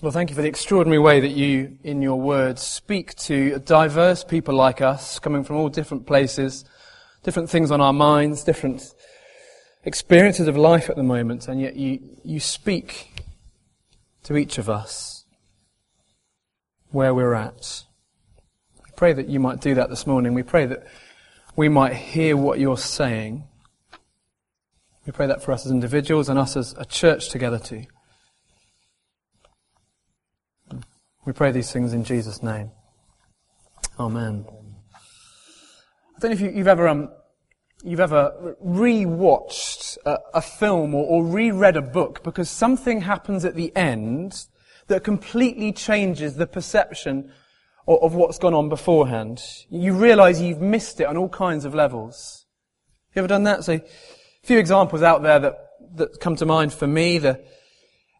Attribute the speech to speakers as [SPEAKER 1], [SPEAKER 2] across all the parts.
[SPEAKER 1] Well, thank you for the extraordinary way that you, in your words, speak to diverse people like us, coming from all different places, different things on our minds, different experiences of life at the moment, and yet you, you speak to each of us where we're at. We pray that you might do that this morning. We pray that we might hear what you're saying. We pray that for us as individuals and us as a church together too. We pray these things in Jesus' name. Amen. I don't know if you, have ever um, you've ever re-watched a, a film or, or reread a book because something happens at the end that completely changes the perception of, of what's gone on beforehand. You realize you've missed it on all kinds of levels. You ever done that? So, a few examples out there that, that come to mind for me. The,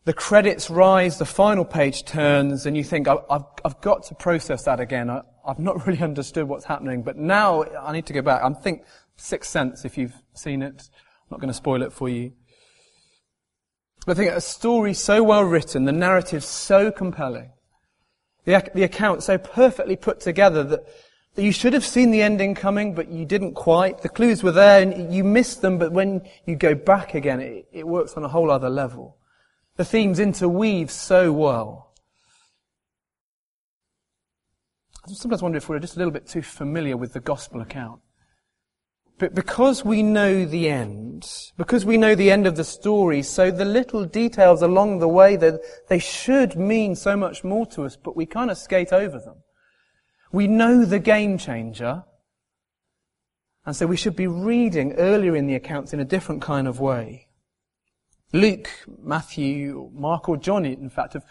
[SPEAKER 1] the credits rise, the final page turns, and you think, I've, I've got to process that again. I, have not really understood what's happening, but now I need to go back. I think Sixth Sense, if you've seen it. I'm not going to spoil it for you. But I think a story so well written, the narrative so compelling, the, the account so perfectly put together that, that you should have seen the ending coming, but you didn't quite. The clues were there and you missed them, but when you go back again, it, it works on a whole other level. The themes interweave so well. I sometimes wonder if we're just a little bit too familiar with the gospel account. But because we know the end, because we know the end of the story, so the little details along the way that they should mean so much more to us, but we kind of skate over them. We know the game changer, and so we should be reading earlier in the accounts in a different kind of way. Luke, Matthew, Mark, or John, in fact, have,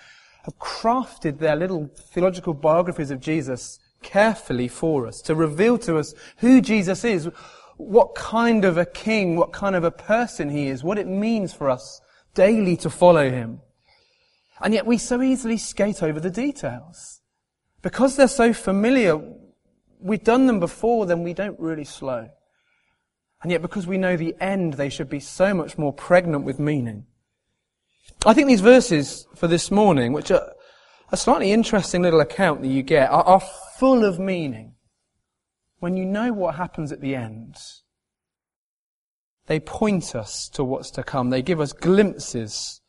[SPEAKER 1] have crafted their little theological biographies of Jesus carefully for us to reveal to us who Jesus is, what kind of a king, what kind of a person he is, what it means for us daily to follow him. And yet we so easily skate over the details. Because they're so familiar, we've done them before, then we don't really slow. And yet, because we know the end, they should be so much more pregnant with meaning. I think these verses for this morning, which are a slightly interesting little account that you get, are, are full of meaning. When you know what happens at the end, they point us to what's to come. They give us glimpses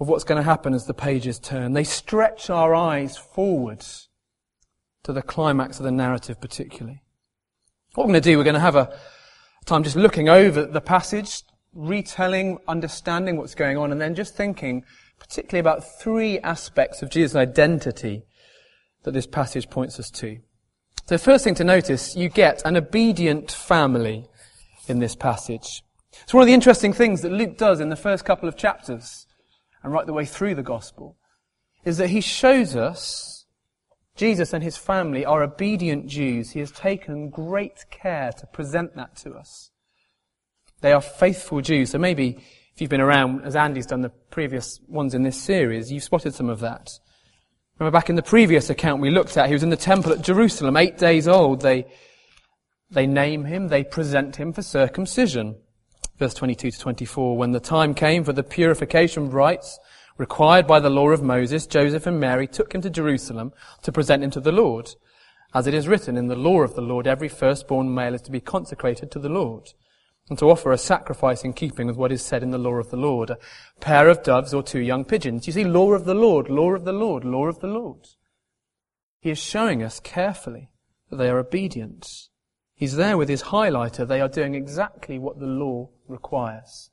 [SPEAKER 1] of what's going to happen as the pages turn. They stretch our eyes forwards to the climax of the narrative particularly. What we're going to do, we're going to have a time just looking over the passage, retelling, understanding what's going on, and then just thinking particularly about three aspects of Jesus' identity that this passage points us to. So first thing to notice, you get an obedient family in this passage. It's one of the interesting things that Luke does in the first couple of chapters and right the way through the gospel is that he shows us Jesus and his family are obedient Jews. He has taken great care to present that to us. They are faithful Jews. So maybe if you've been around, as Andy's done the previous ones in this series, you've spotted some of that. Remember back in the previous account we looked at, he was in the temple at Jerusalem, eight days old. They, they name him, they present him for circumcision. Verse 22 to 24, when the time came for the purification rites, required by the law of Moses, Joseph and Mary took him to Jerusalem to present him to the Lord. As it is written in the law of the Lord, every firstborn male is to be consecrated to the Lord, and to offer a sacrifice in keeping with what is said in the law of the Lord, a pair of doves or two young pigeons. You see, law of the Lord, law of the Lord, law of the Lord. He is showing us carefully that they are obedient. He's there with his highlighter. They are doing exactly what the law requires.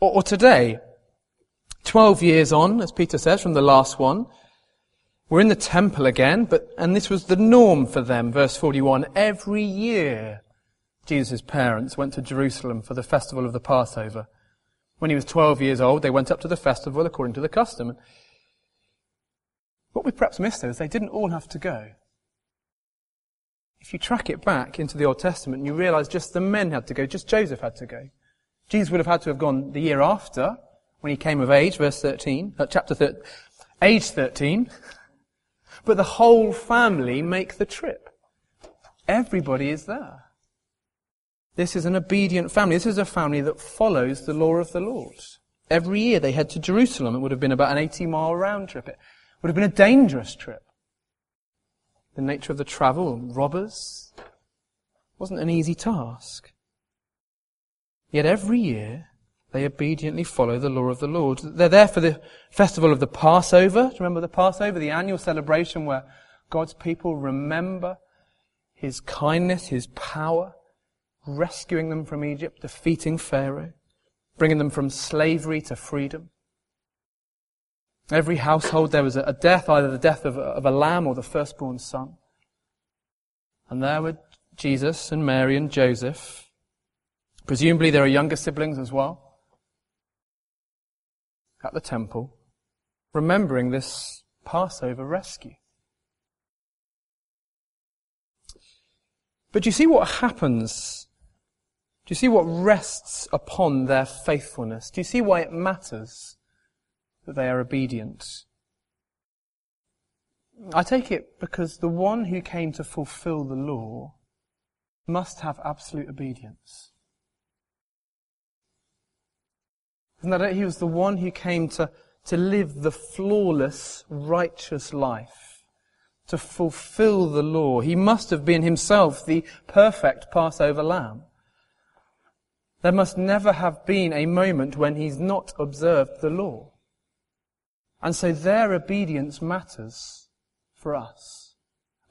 [SPEAKER 1] Or, or today, Twelve years on, as Peter says, from the last one. We're in the temple again, but, and this was the norm for them, verse 41. Every year, Jesus' parents went to Jerusalem for the festival of the Passover. When he was 12 years old, they went up to the festival according to the custom. What we perhaps missed though is they didn't all have to go. If you track it back into the Old Testament, you realize just the men had to go, just Joseph had to go. Jesus would have had to have gone the year after, when he came of age, verse 13, uh, chapter 13, age 13. But the whole family make the trip. Everybody is there. This is an obedient family. This is a family that follows the law of the Lord. Every year they head to Jerusalem. It would have been about an 80 mile round trip. It would have been a dangerous trip. The nature of the travel, robbers, wasn't an easy task. Yet every year they obediently follow the law of the Lord. They're there for the festival of the Passover. Do you remember the Passover, the annual celebration where God's people remember His kindness, His power, rescuing them from Egypt, defeating Pharaoh, bringing them from slavery to freedom. Every household there was a death, either the death of of a lamb or the firstborn son. And there were Jesus and Mary and Joseph. Presumably there are younger siblings as well. At the temple, remembering this Passover rescue. But do you see what happens? Do you see what rests upon their faithfulness? Do you see why it matters that they are obedient? I take it because the one who came to fulfill the law must have absolute obedience. Isn't that it? He was the one who came to, to live the flawless, righteous life, to fulfill the law. He must have been himself the perfect Passover lamb. There must never have been a moment when he's not observed the law. And so their obedience matters for us.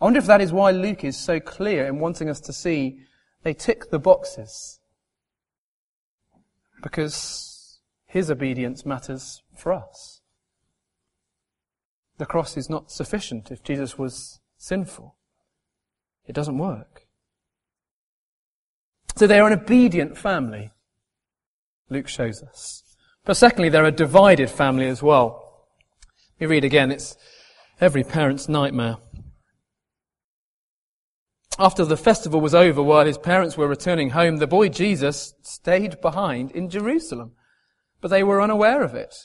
[SPEAKER 1] I wonder if that is why Luke is so clear in wanting us to see they tick the boxes. Because his obedience matters for us. The cross is not sufficient if Jesus was sinful. It doesn't work. So they are an obedient family, Luke shows us. But secondly, they're a divided family as well. We read again, it's every parent's nightmare. After the festival was over, while his parents were returning home, the boy Jesus stayed behind in Jerusalem but they were unaware of it.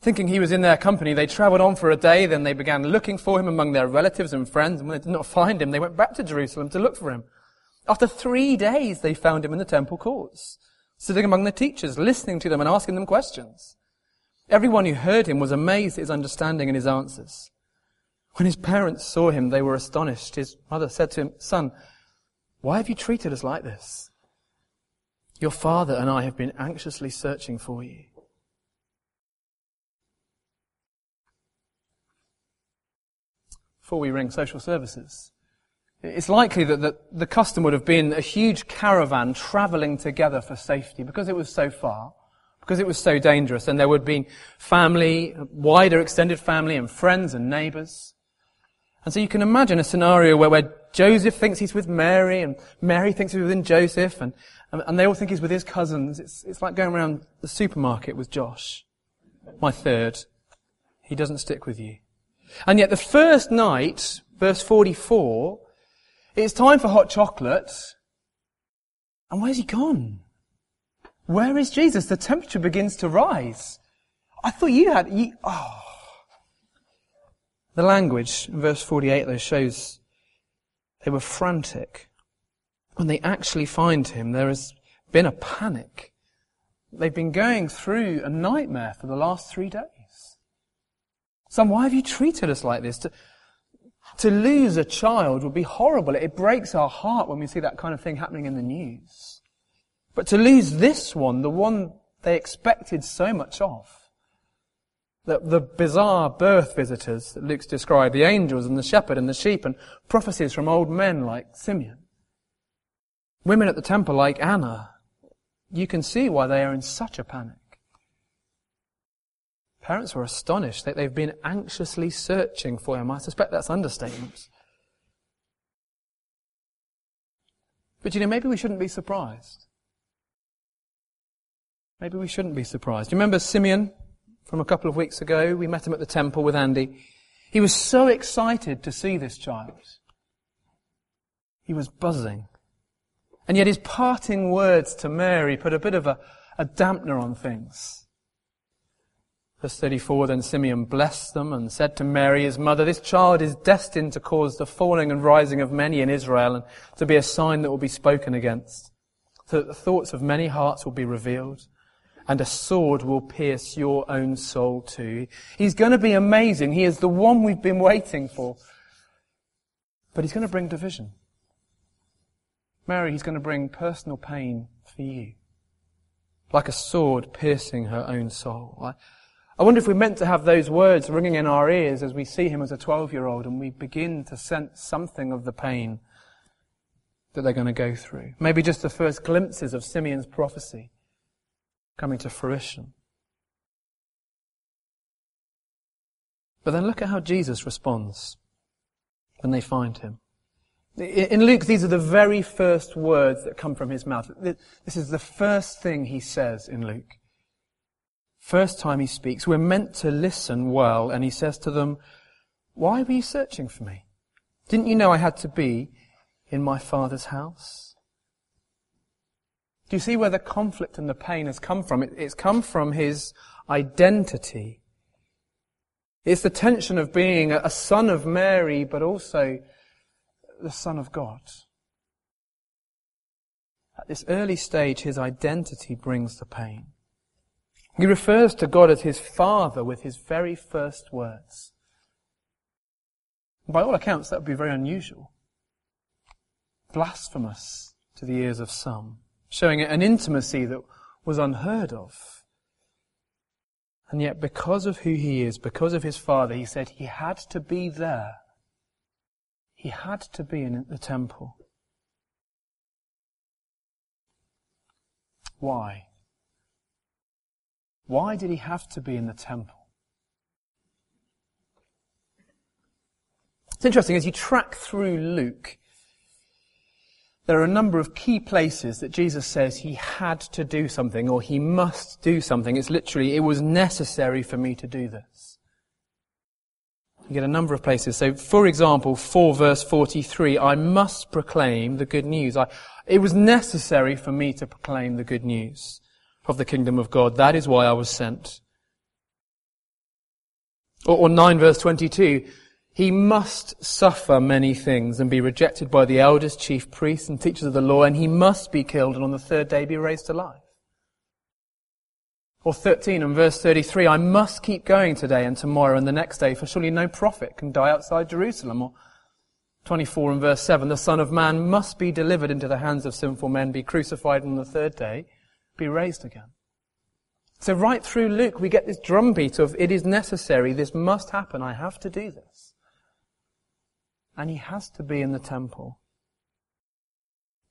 [SPEAKER 1] Thinking he was in their company, they travelled on for a day, then they began looking for him among their relatives and friends, and when they did not find him, they went back to Jerusalem to look for him. After three days, they found him in the temple courts, sitting among the teachers, listening to them and asking them questions. Everyone who heard him was amazed at his understanding and his answers. When his parents saw him, they were astonished. His mother said to him, Son, why have you treated us like this? Your father and I have been anxiously searching for you. Before we ring social services, it's likely that the, the custom would have been a huge caravan traveling together for safety because it was so far, because it was so dangerous, and there would be family, wider extended family and friends and neighbors. And so you can imagine a scenario where, where Joseph thinks he's with Mary, and Mary thinks he's with Joseph, and, and, and they all think he's with his cousins. It's, it's like going around the supermarket with Josh, my third. He doesn't stick with you. And yet the first night, verse 44, it's time for hot chocolate. And where's he gone? Where is Jesus? The temperature begins to rise. I thought you had, you, oh. The language in verse 48 though shows they were frantic. When they actually find him, there has been a panic. They've been going through a nightmare for the last three days. Son, why have you treated us like this? To, to lose a child would be horrible. It breaks our heart when we see that kind of thing happening in the news. But to lose this one, the one they expected so much of, the, the bizarre birth visitors that Luke's described, the angels and the shepherd and the sheep and prophecies from old men like Simeon. Women at the temple like Anna. You can see why they are in such a panic. Parents were astonished that they've been anxiously searching for him. I suspect that's understatement. But you know, maybe we shouldn't be surprised. Maybe we shouldn't be surprised. You remember Simeon? From a couple of weeks ago. We met him at the temple with Andy. He was so excited to see this child. He was buzzing. And yet his parting words to Mary put a bit of a, a dampener on things. Verse 34, then Simeon blessed them and said to Mary, his mother, this child is destined to cause the falling and rising of many in Israel and to be a sign that will be spoken against, so that the thoughts of many hearts will be revealed and a sword will pierce your own soul too. He's going to be amazing. He is the one we've been waiting for. But he's going to bring division. Mary, he's going to bring personal pain for you. Like a sword piercing her own soul. I, wonder if we're meant to have those words ringing in our ears as we see him as a 12 year old and we begin to sense something of the pain that they're going to go through. Maybe just the first glimpses of Simeon's prophecy coming to fruition. But then look at how Jesus responds when they find him. In Luke, these are the very first words that come from his mouth. This is the first thing he says in Luke. First time he speaks. We're meant to listen well, and he says to them, Why were you searching for me? Didn't you know I had to be in my Father's house? Do you see where the conflict and the pain has come from? It's come from his identity. It's the tension of being a son of Mary, but also the Son of God. At this early stage, his identity brings the pain. He refers to God as his Father with his very first words. By all accounts, that would be very unusual blasphemous to the ears of some, showing an intimacy that was unheard of. And yet, because of who he is, because of his father, he said he had to be there. He had to be in the temple. Why? Why did he have to be in the temple? It's interesting, as you track through Luke, there are a number of key places that Jesus says he had to do something or he must do something. It's literally, it was necessary for me to do this. You get a number of places. So, for example, 4 verse 43, I must proclaim the good news. I, it was necessary for me to proclaim the good news of the kingdom of God. That is why I was sent. Or, or 9 verse 22, he must suffer many things and be rejected by the elders, chief priests, and teachers of the law, and he must be killed and on the third day be raised to life. Or 13 and verse 33, I must keep going today and tomorrow and the next day, for surely no prophet can die outside Jerusalem. Or 24 and verse 7, the Son of Man must be delivered into the hands of sinful men, be crucified on the third day, be raised again. So right through Luke, we get this drumbeat of, it is necessary, this must happen, I have to do this and he has to be in the temple.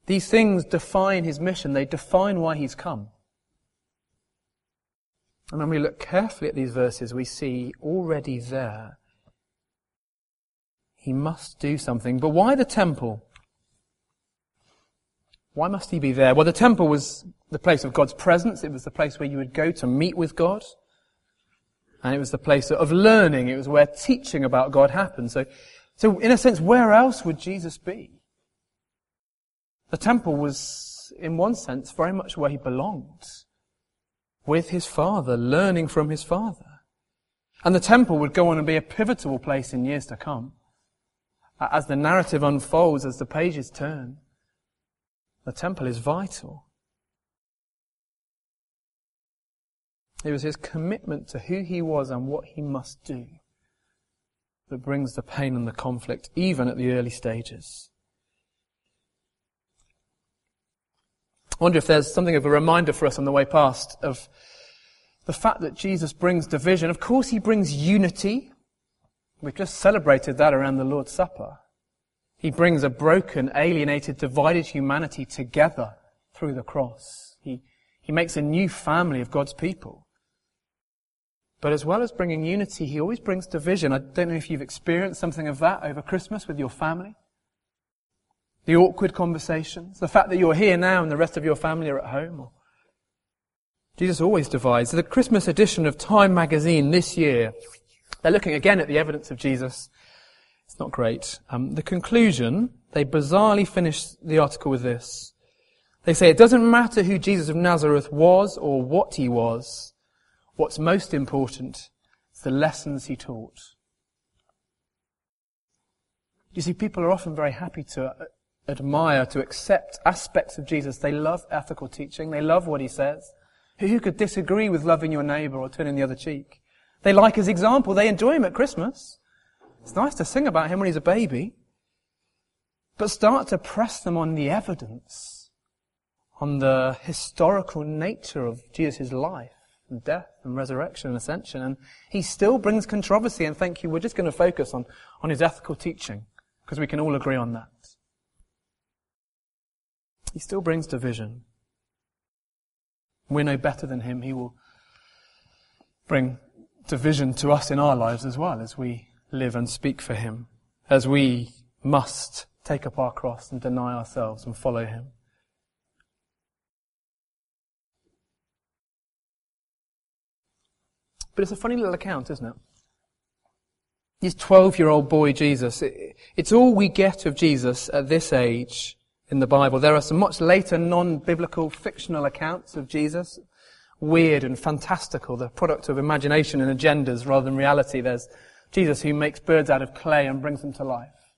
[SPEAKER 1] These things define his mission. They define why he's come. And when we look carefully at these verses, we see already there he must do something. But why the temple? Why must he be there? Well, the temple was the place of God's presence. It was the place where you would go to meet with God. And it was the place of learning. It was where teaching about God happened. So so, in a sense, where else would Jesus be? The temple was, in one sense, very much where he belonged. With his father, learning from his father. And the temple would go on and be a pivotal place in years to come. As the narrative unfolds, as the pages turn, the temple is vital. It was his commitment to who he was and what he must do that brings the pain and the conflict, even at the early stages. I wonder if there's something of a reminder for us on the way past of the fact that Jesus brings division. Of course, he brings unity. We've just celebrated that around the Lord's Supper. He brings a broken, alienated, divided humanity together through the cross. He, he makes a new family of God's people. But as well as bringing unity, he always brings division. I don't know if you've experienced something of that over Christmas with your family. The awkward conversations, the fact that you're here now and the rest of your family are at home. Jesus always divides. The Christmas edition of Time magazine this year, they're looking again at the evidence of Jesus. It's not great. Um, the conclusion, they bizarrely finish the article with this. They say it doesn't matter who Jesus of Nazareth was or what he was. What's most important is the lessons he taught. You see, people are often very happy to uh, admire, to accept aspects of Jesus. They love ethical teaching. They love what he says. Who could disagree with loving your neighbour or turning the other cheek? They like his example. They enjoy him at Christmas. It's nice to sing about him when he's a baby. But start to press them on the evidence, on the historical nature of Jesus' life death and resurrection and ascension. And he still brings controversy. And thank you, we're just going to focus on, on his ethical teaching because we can all agree on that. He still brings division. We're no better than him. He will bring division to us in our lives as well as we live and speak for him, as we must take up our cross and deny ourselves and follow him. But it's a funny little account, isn't it? This 12 year old boy Jesus, it, it's all we get of Jesus at this age in the Bible. There are some much later non-biblical fictional accounts of Jesus, weird and fantastical, the product of imagination and agendas rather than reality. There's Jesus who makes birds out of clay and brings them to life.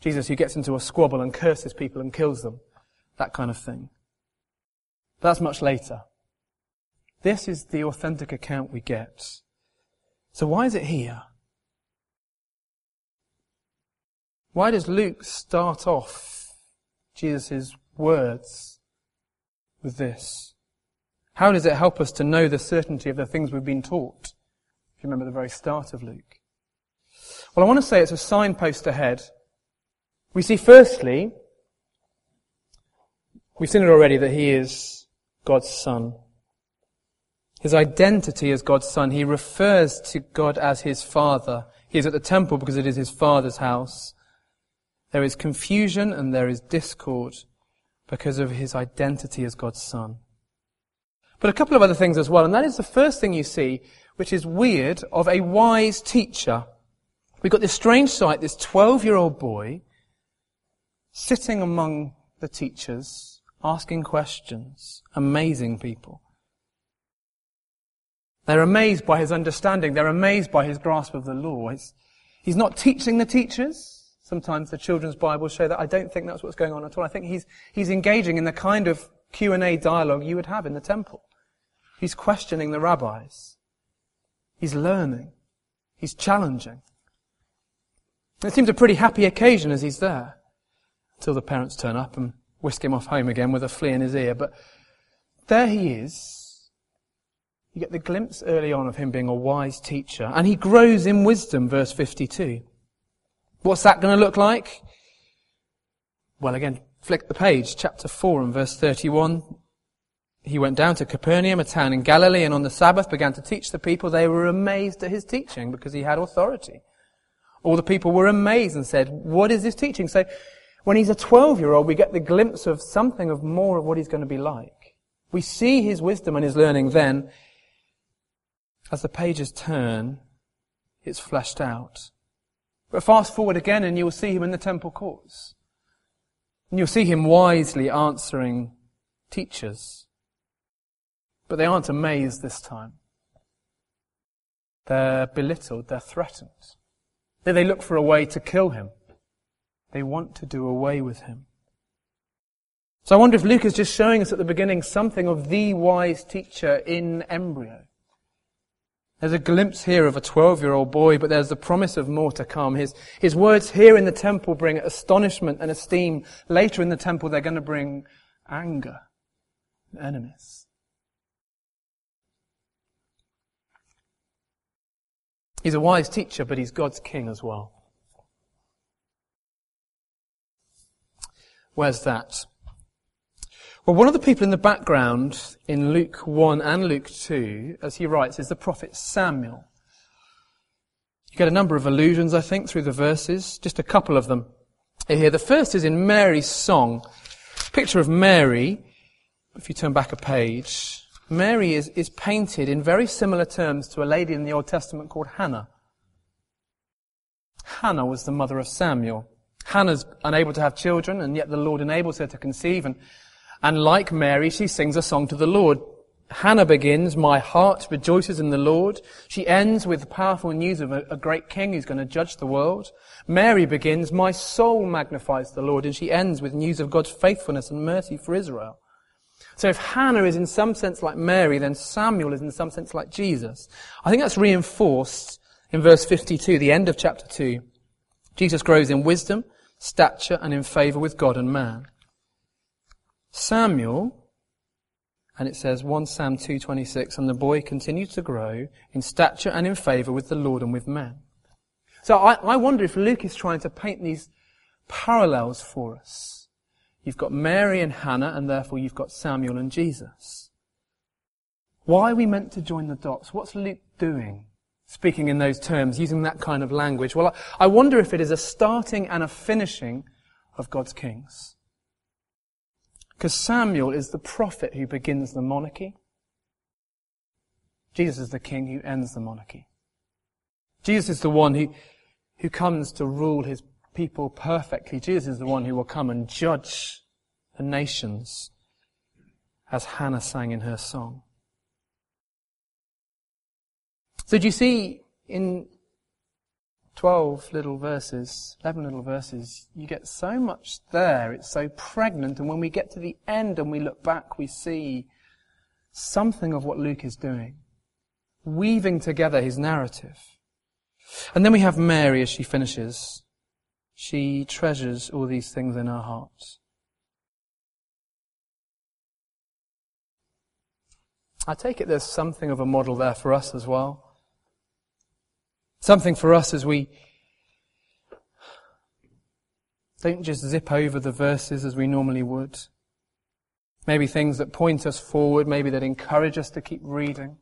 [SPEAKER 1] Jesus who gets into a squabble and curses people and kills them. That kind of thing. But that's much later. This is the authentic account we get. So why is it here? Why does Luke start off Jesus' words with this? How does it help us to know the certainty of the things we've been taught? If you remember the very start of Luke. Well, I want to say it's a signpost ahead. We see firstly, we've seen it already that he is God's son. His identity as God's son, he refers to God as his father. He is at the temple because it is his father's house. There is confusion and there is discord because of his identity as God's son. But a couple of other things as well, and that is the first thing you see, which is weird, of a wise teacher. We've got this strange sight, this 12 year old boy sitting among the teachers, asking questions, amazing people. They're amazed by his understanding. They're amazed by his grasp of the law. He's, he's not teaching the teachers. Sometimes the children's Bibles show that. I don't think that's what's going on at all. I think he's, he's engaging in the kind of Q&A dialogue you would have in the temple. He's questioning the rabbis. He's learning. He's challenging. It seems a pretty happy occasion as he's there. Until the parents turn up and whisk him off home again with a flea in his ear. But there he is. You get the glimpse early on of him being a wise teacher. And he grows in wisdom, verse 52. What's that going to look like? Well, again, flick the page, chapter 4 and verse 31. He went down to Capernaum, a town in Galilee, and on the Sabbath began to teach the people. They were amazed at his teaching because he had authority. All the people were amazed and said, what is this teaching? So when he's a 12 year old, we get the glimpse of something of more of what he's going to be like. We see his wisdom and his learning then. As the pages turn, it's fleshed out. But fast forward again and you'll see him in the temple courts. And you'll see him wisely answering teachers. But they aren't amazed this time. They're belittled, they're threatened. They look for a way to kill him. They want to do away with him. So I wonder if Luke is just showing us at the beginning something of the wise teacher in embryo. There's a glimpse here of a 12 year old boy, but there's the promise of more to come. His, his words here in the temple bring astonishment and esteem. Later in the temple, they're going to bring anger and enemies. He's a wise teacher, but he's God's king as well. Where's that? Well, one of the people in the background in Luke 1 and Luke 2, as he writes, is the prophet Samuel. You get a number of allusions, I think, through the verses, just a couple of them here. The first is in Mary's song. Picture of Mary, if you turn back a page, Mary is, is painted in very similar terms to a lady in the Old Testament called Hannah. Hannah was the mother of Samuel. Hannah's unable to have children, and yet the Lord enables her to conceive, and and like Mary, she sings a song to the Lord. Hannah begins, My heart rejoices in the Lord. She ends with powerful news of a, a, great king who's going to judge the world. Mary begins, My soul magnifies the Lord. And she ends with news of God's faithfulness and mercy for Israel. So if Hannah is in some sense like Mary, then Samuel is in some sense like Jesus. I think that's reinforced in verse 52, the end of chapter 2. Jesus grows in wisdom, stature, and in favor with God and man. Samuel, and it says 1 Sam 2.26, and the boy continued to grow in stature and in favor with the Lord and with men. So I, I wonder if Luke is trying to paint these parallels for us. You've got Mary and Hannah, and therefore you've got Samuel and Jesus. Why are we meant to join the dots? What's Luke doing? Speaking in those terms, using that kind of language. Well, I wonder if it is a starting and a finishing of God's kings. Because Samuel is the prophet who begins the monarchy. Jesus is the king who ends the monarchy. Jesus is the one who, who comes to rule his people perfectly. Jesus is the one who will come and judge the nations, as Hannah sang in her song. So do you see in 12 little verses, 11 little verses, you get so much there. It's so pregnant. And when we get to the end and we look back, we see something of what Luke is doing, weaving together his narrative. And then we have Mary as she finishes. She treasures all these things in her heart. I take it there's something of a model there for us as well. Something for us as we don't just zip over the verses as we normally would. Maybe things that point us forward, maybe that encourage us to keep reading,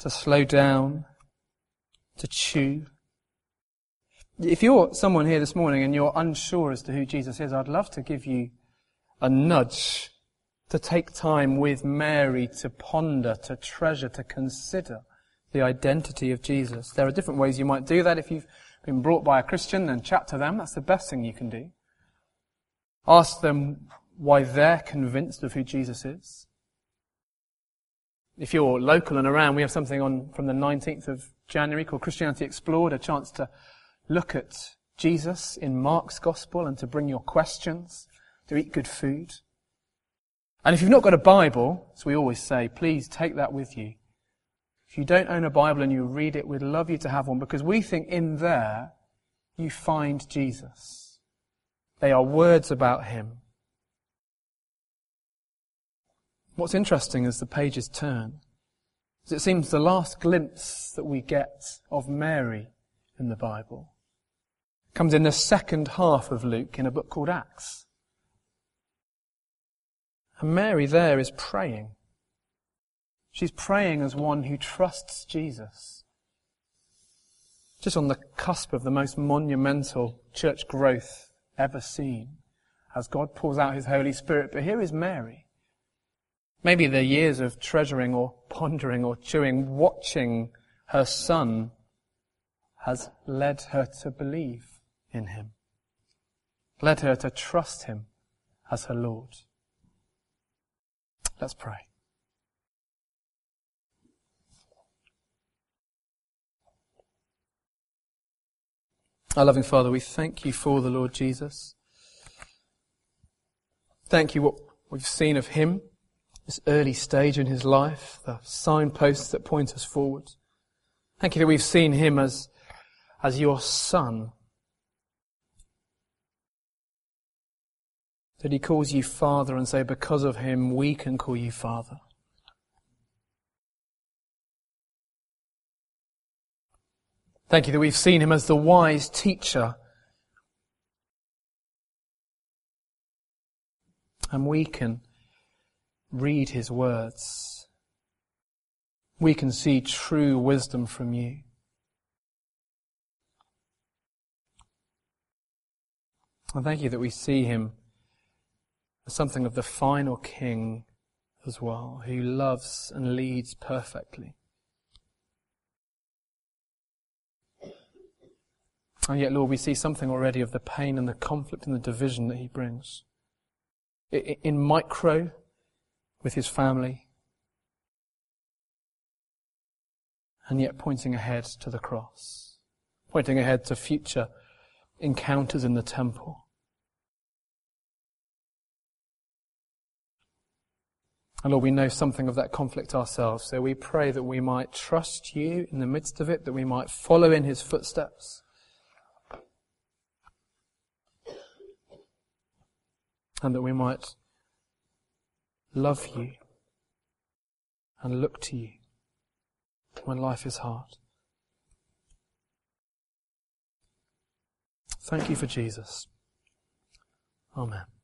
[SPEAKER 1] to slow down, to chew. If you're someone here this morning and you're unsure as to who Jesus is, I'd love to give you a nudge to take time with Mary to ponder, to treasure, to consider the identity of Jesus. There are different ways you might do that. If you've been brought by a Christian, then chat to them. That's the best thing you can do. Ask them why they're convinced of who Jesus is. If you're local and around, we have something on from the 19th of January called Christianity Explored, a chance to look at Jesus in Mark's gospel and to bring your questions, to eat good food. And if you've not got a Bible, as we always say, please take that with you. If you don't own a Bible and you read it, we'd love you to have one because we think in there you find Jesus. They are words about Him. What's interesting as the pages turn is it seems the last glimpse that we get of Mary in the Bible comes in the second half of Luke in a book called Acts. And Mary there is praying. She's praying as one who trusts Jesus. Just on the cusp of the most monumental church growth ever seen as God pours out his Holy Spirit. But here is Mary. Maybe the years of treasuring or pondering or chewing, watching her son has led her to believe in him, led her to trust him as her Lord. Let's pray. Our loving Father, we thank you for the Lord Jesus. Thank you what we've seen of him, this early stage in his life, the signposts that point us forward. Thank you that we've seen him as, as your son, that he calls you Father and say, because of him, we can call you Father. Thank you that we've seen him as the wise teacher. And we can read his words. We can see true wisdom from you. And thank you that we see him as something of the final king as well, who loves and leads perfectly. And yet, Lord, we see something already of the pain and the conflict and the division that he brings. In micro, with his family, and yet pointing ahead to the cross, pointing ahead to future encounters in the temple. And Lord, we know something of that conflict ourselves, so we pray that we might trust you in the midst of it, that we might follow in his footsteps. And that we might love you and look to you when life is hard. Thank you for Jesus. Amen.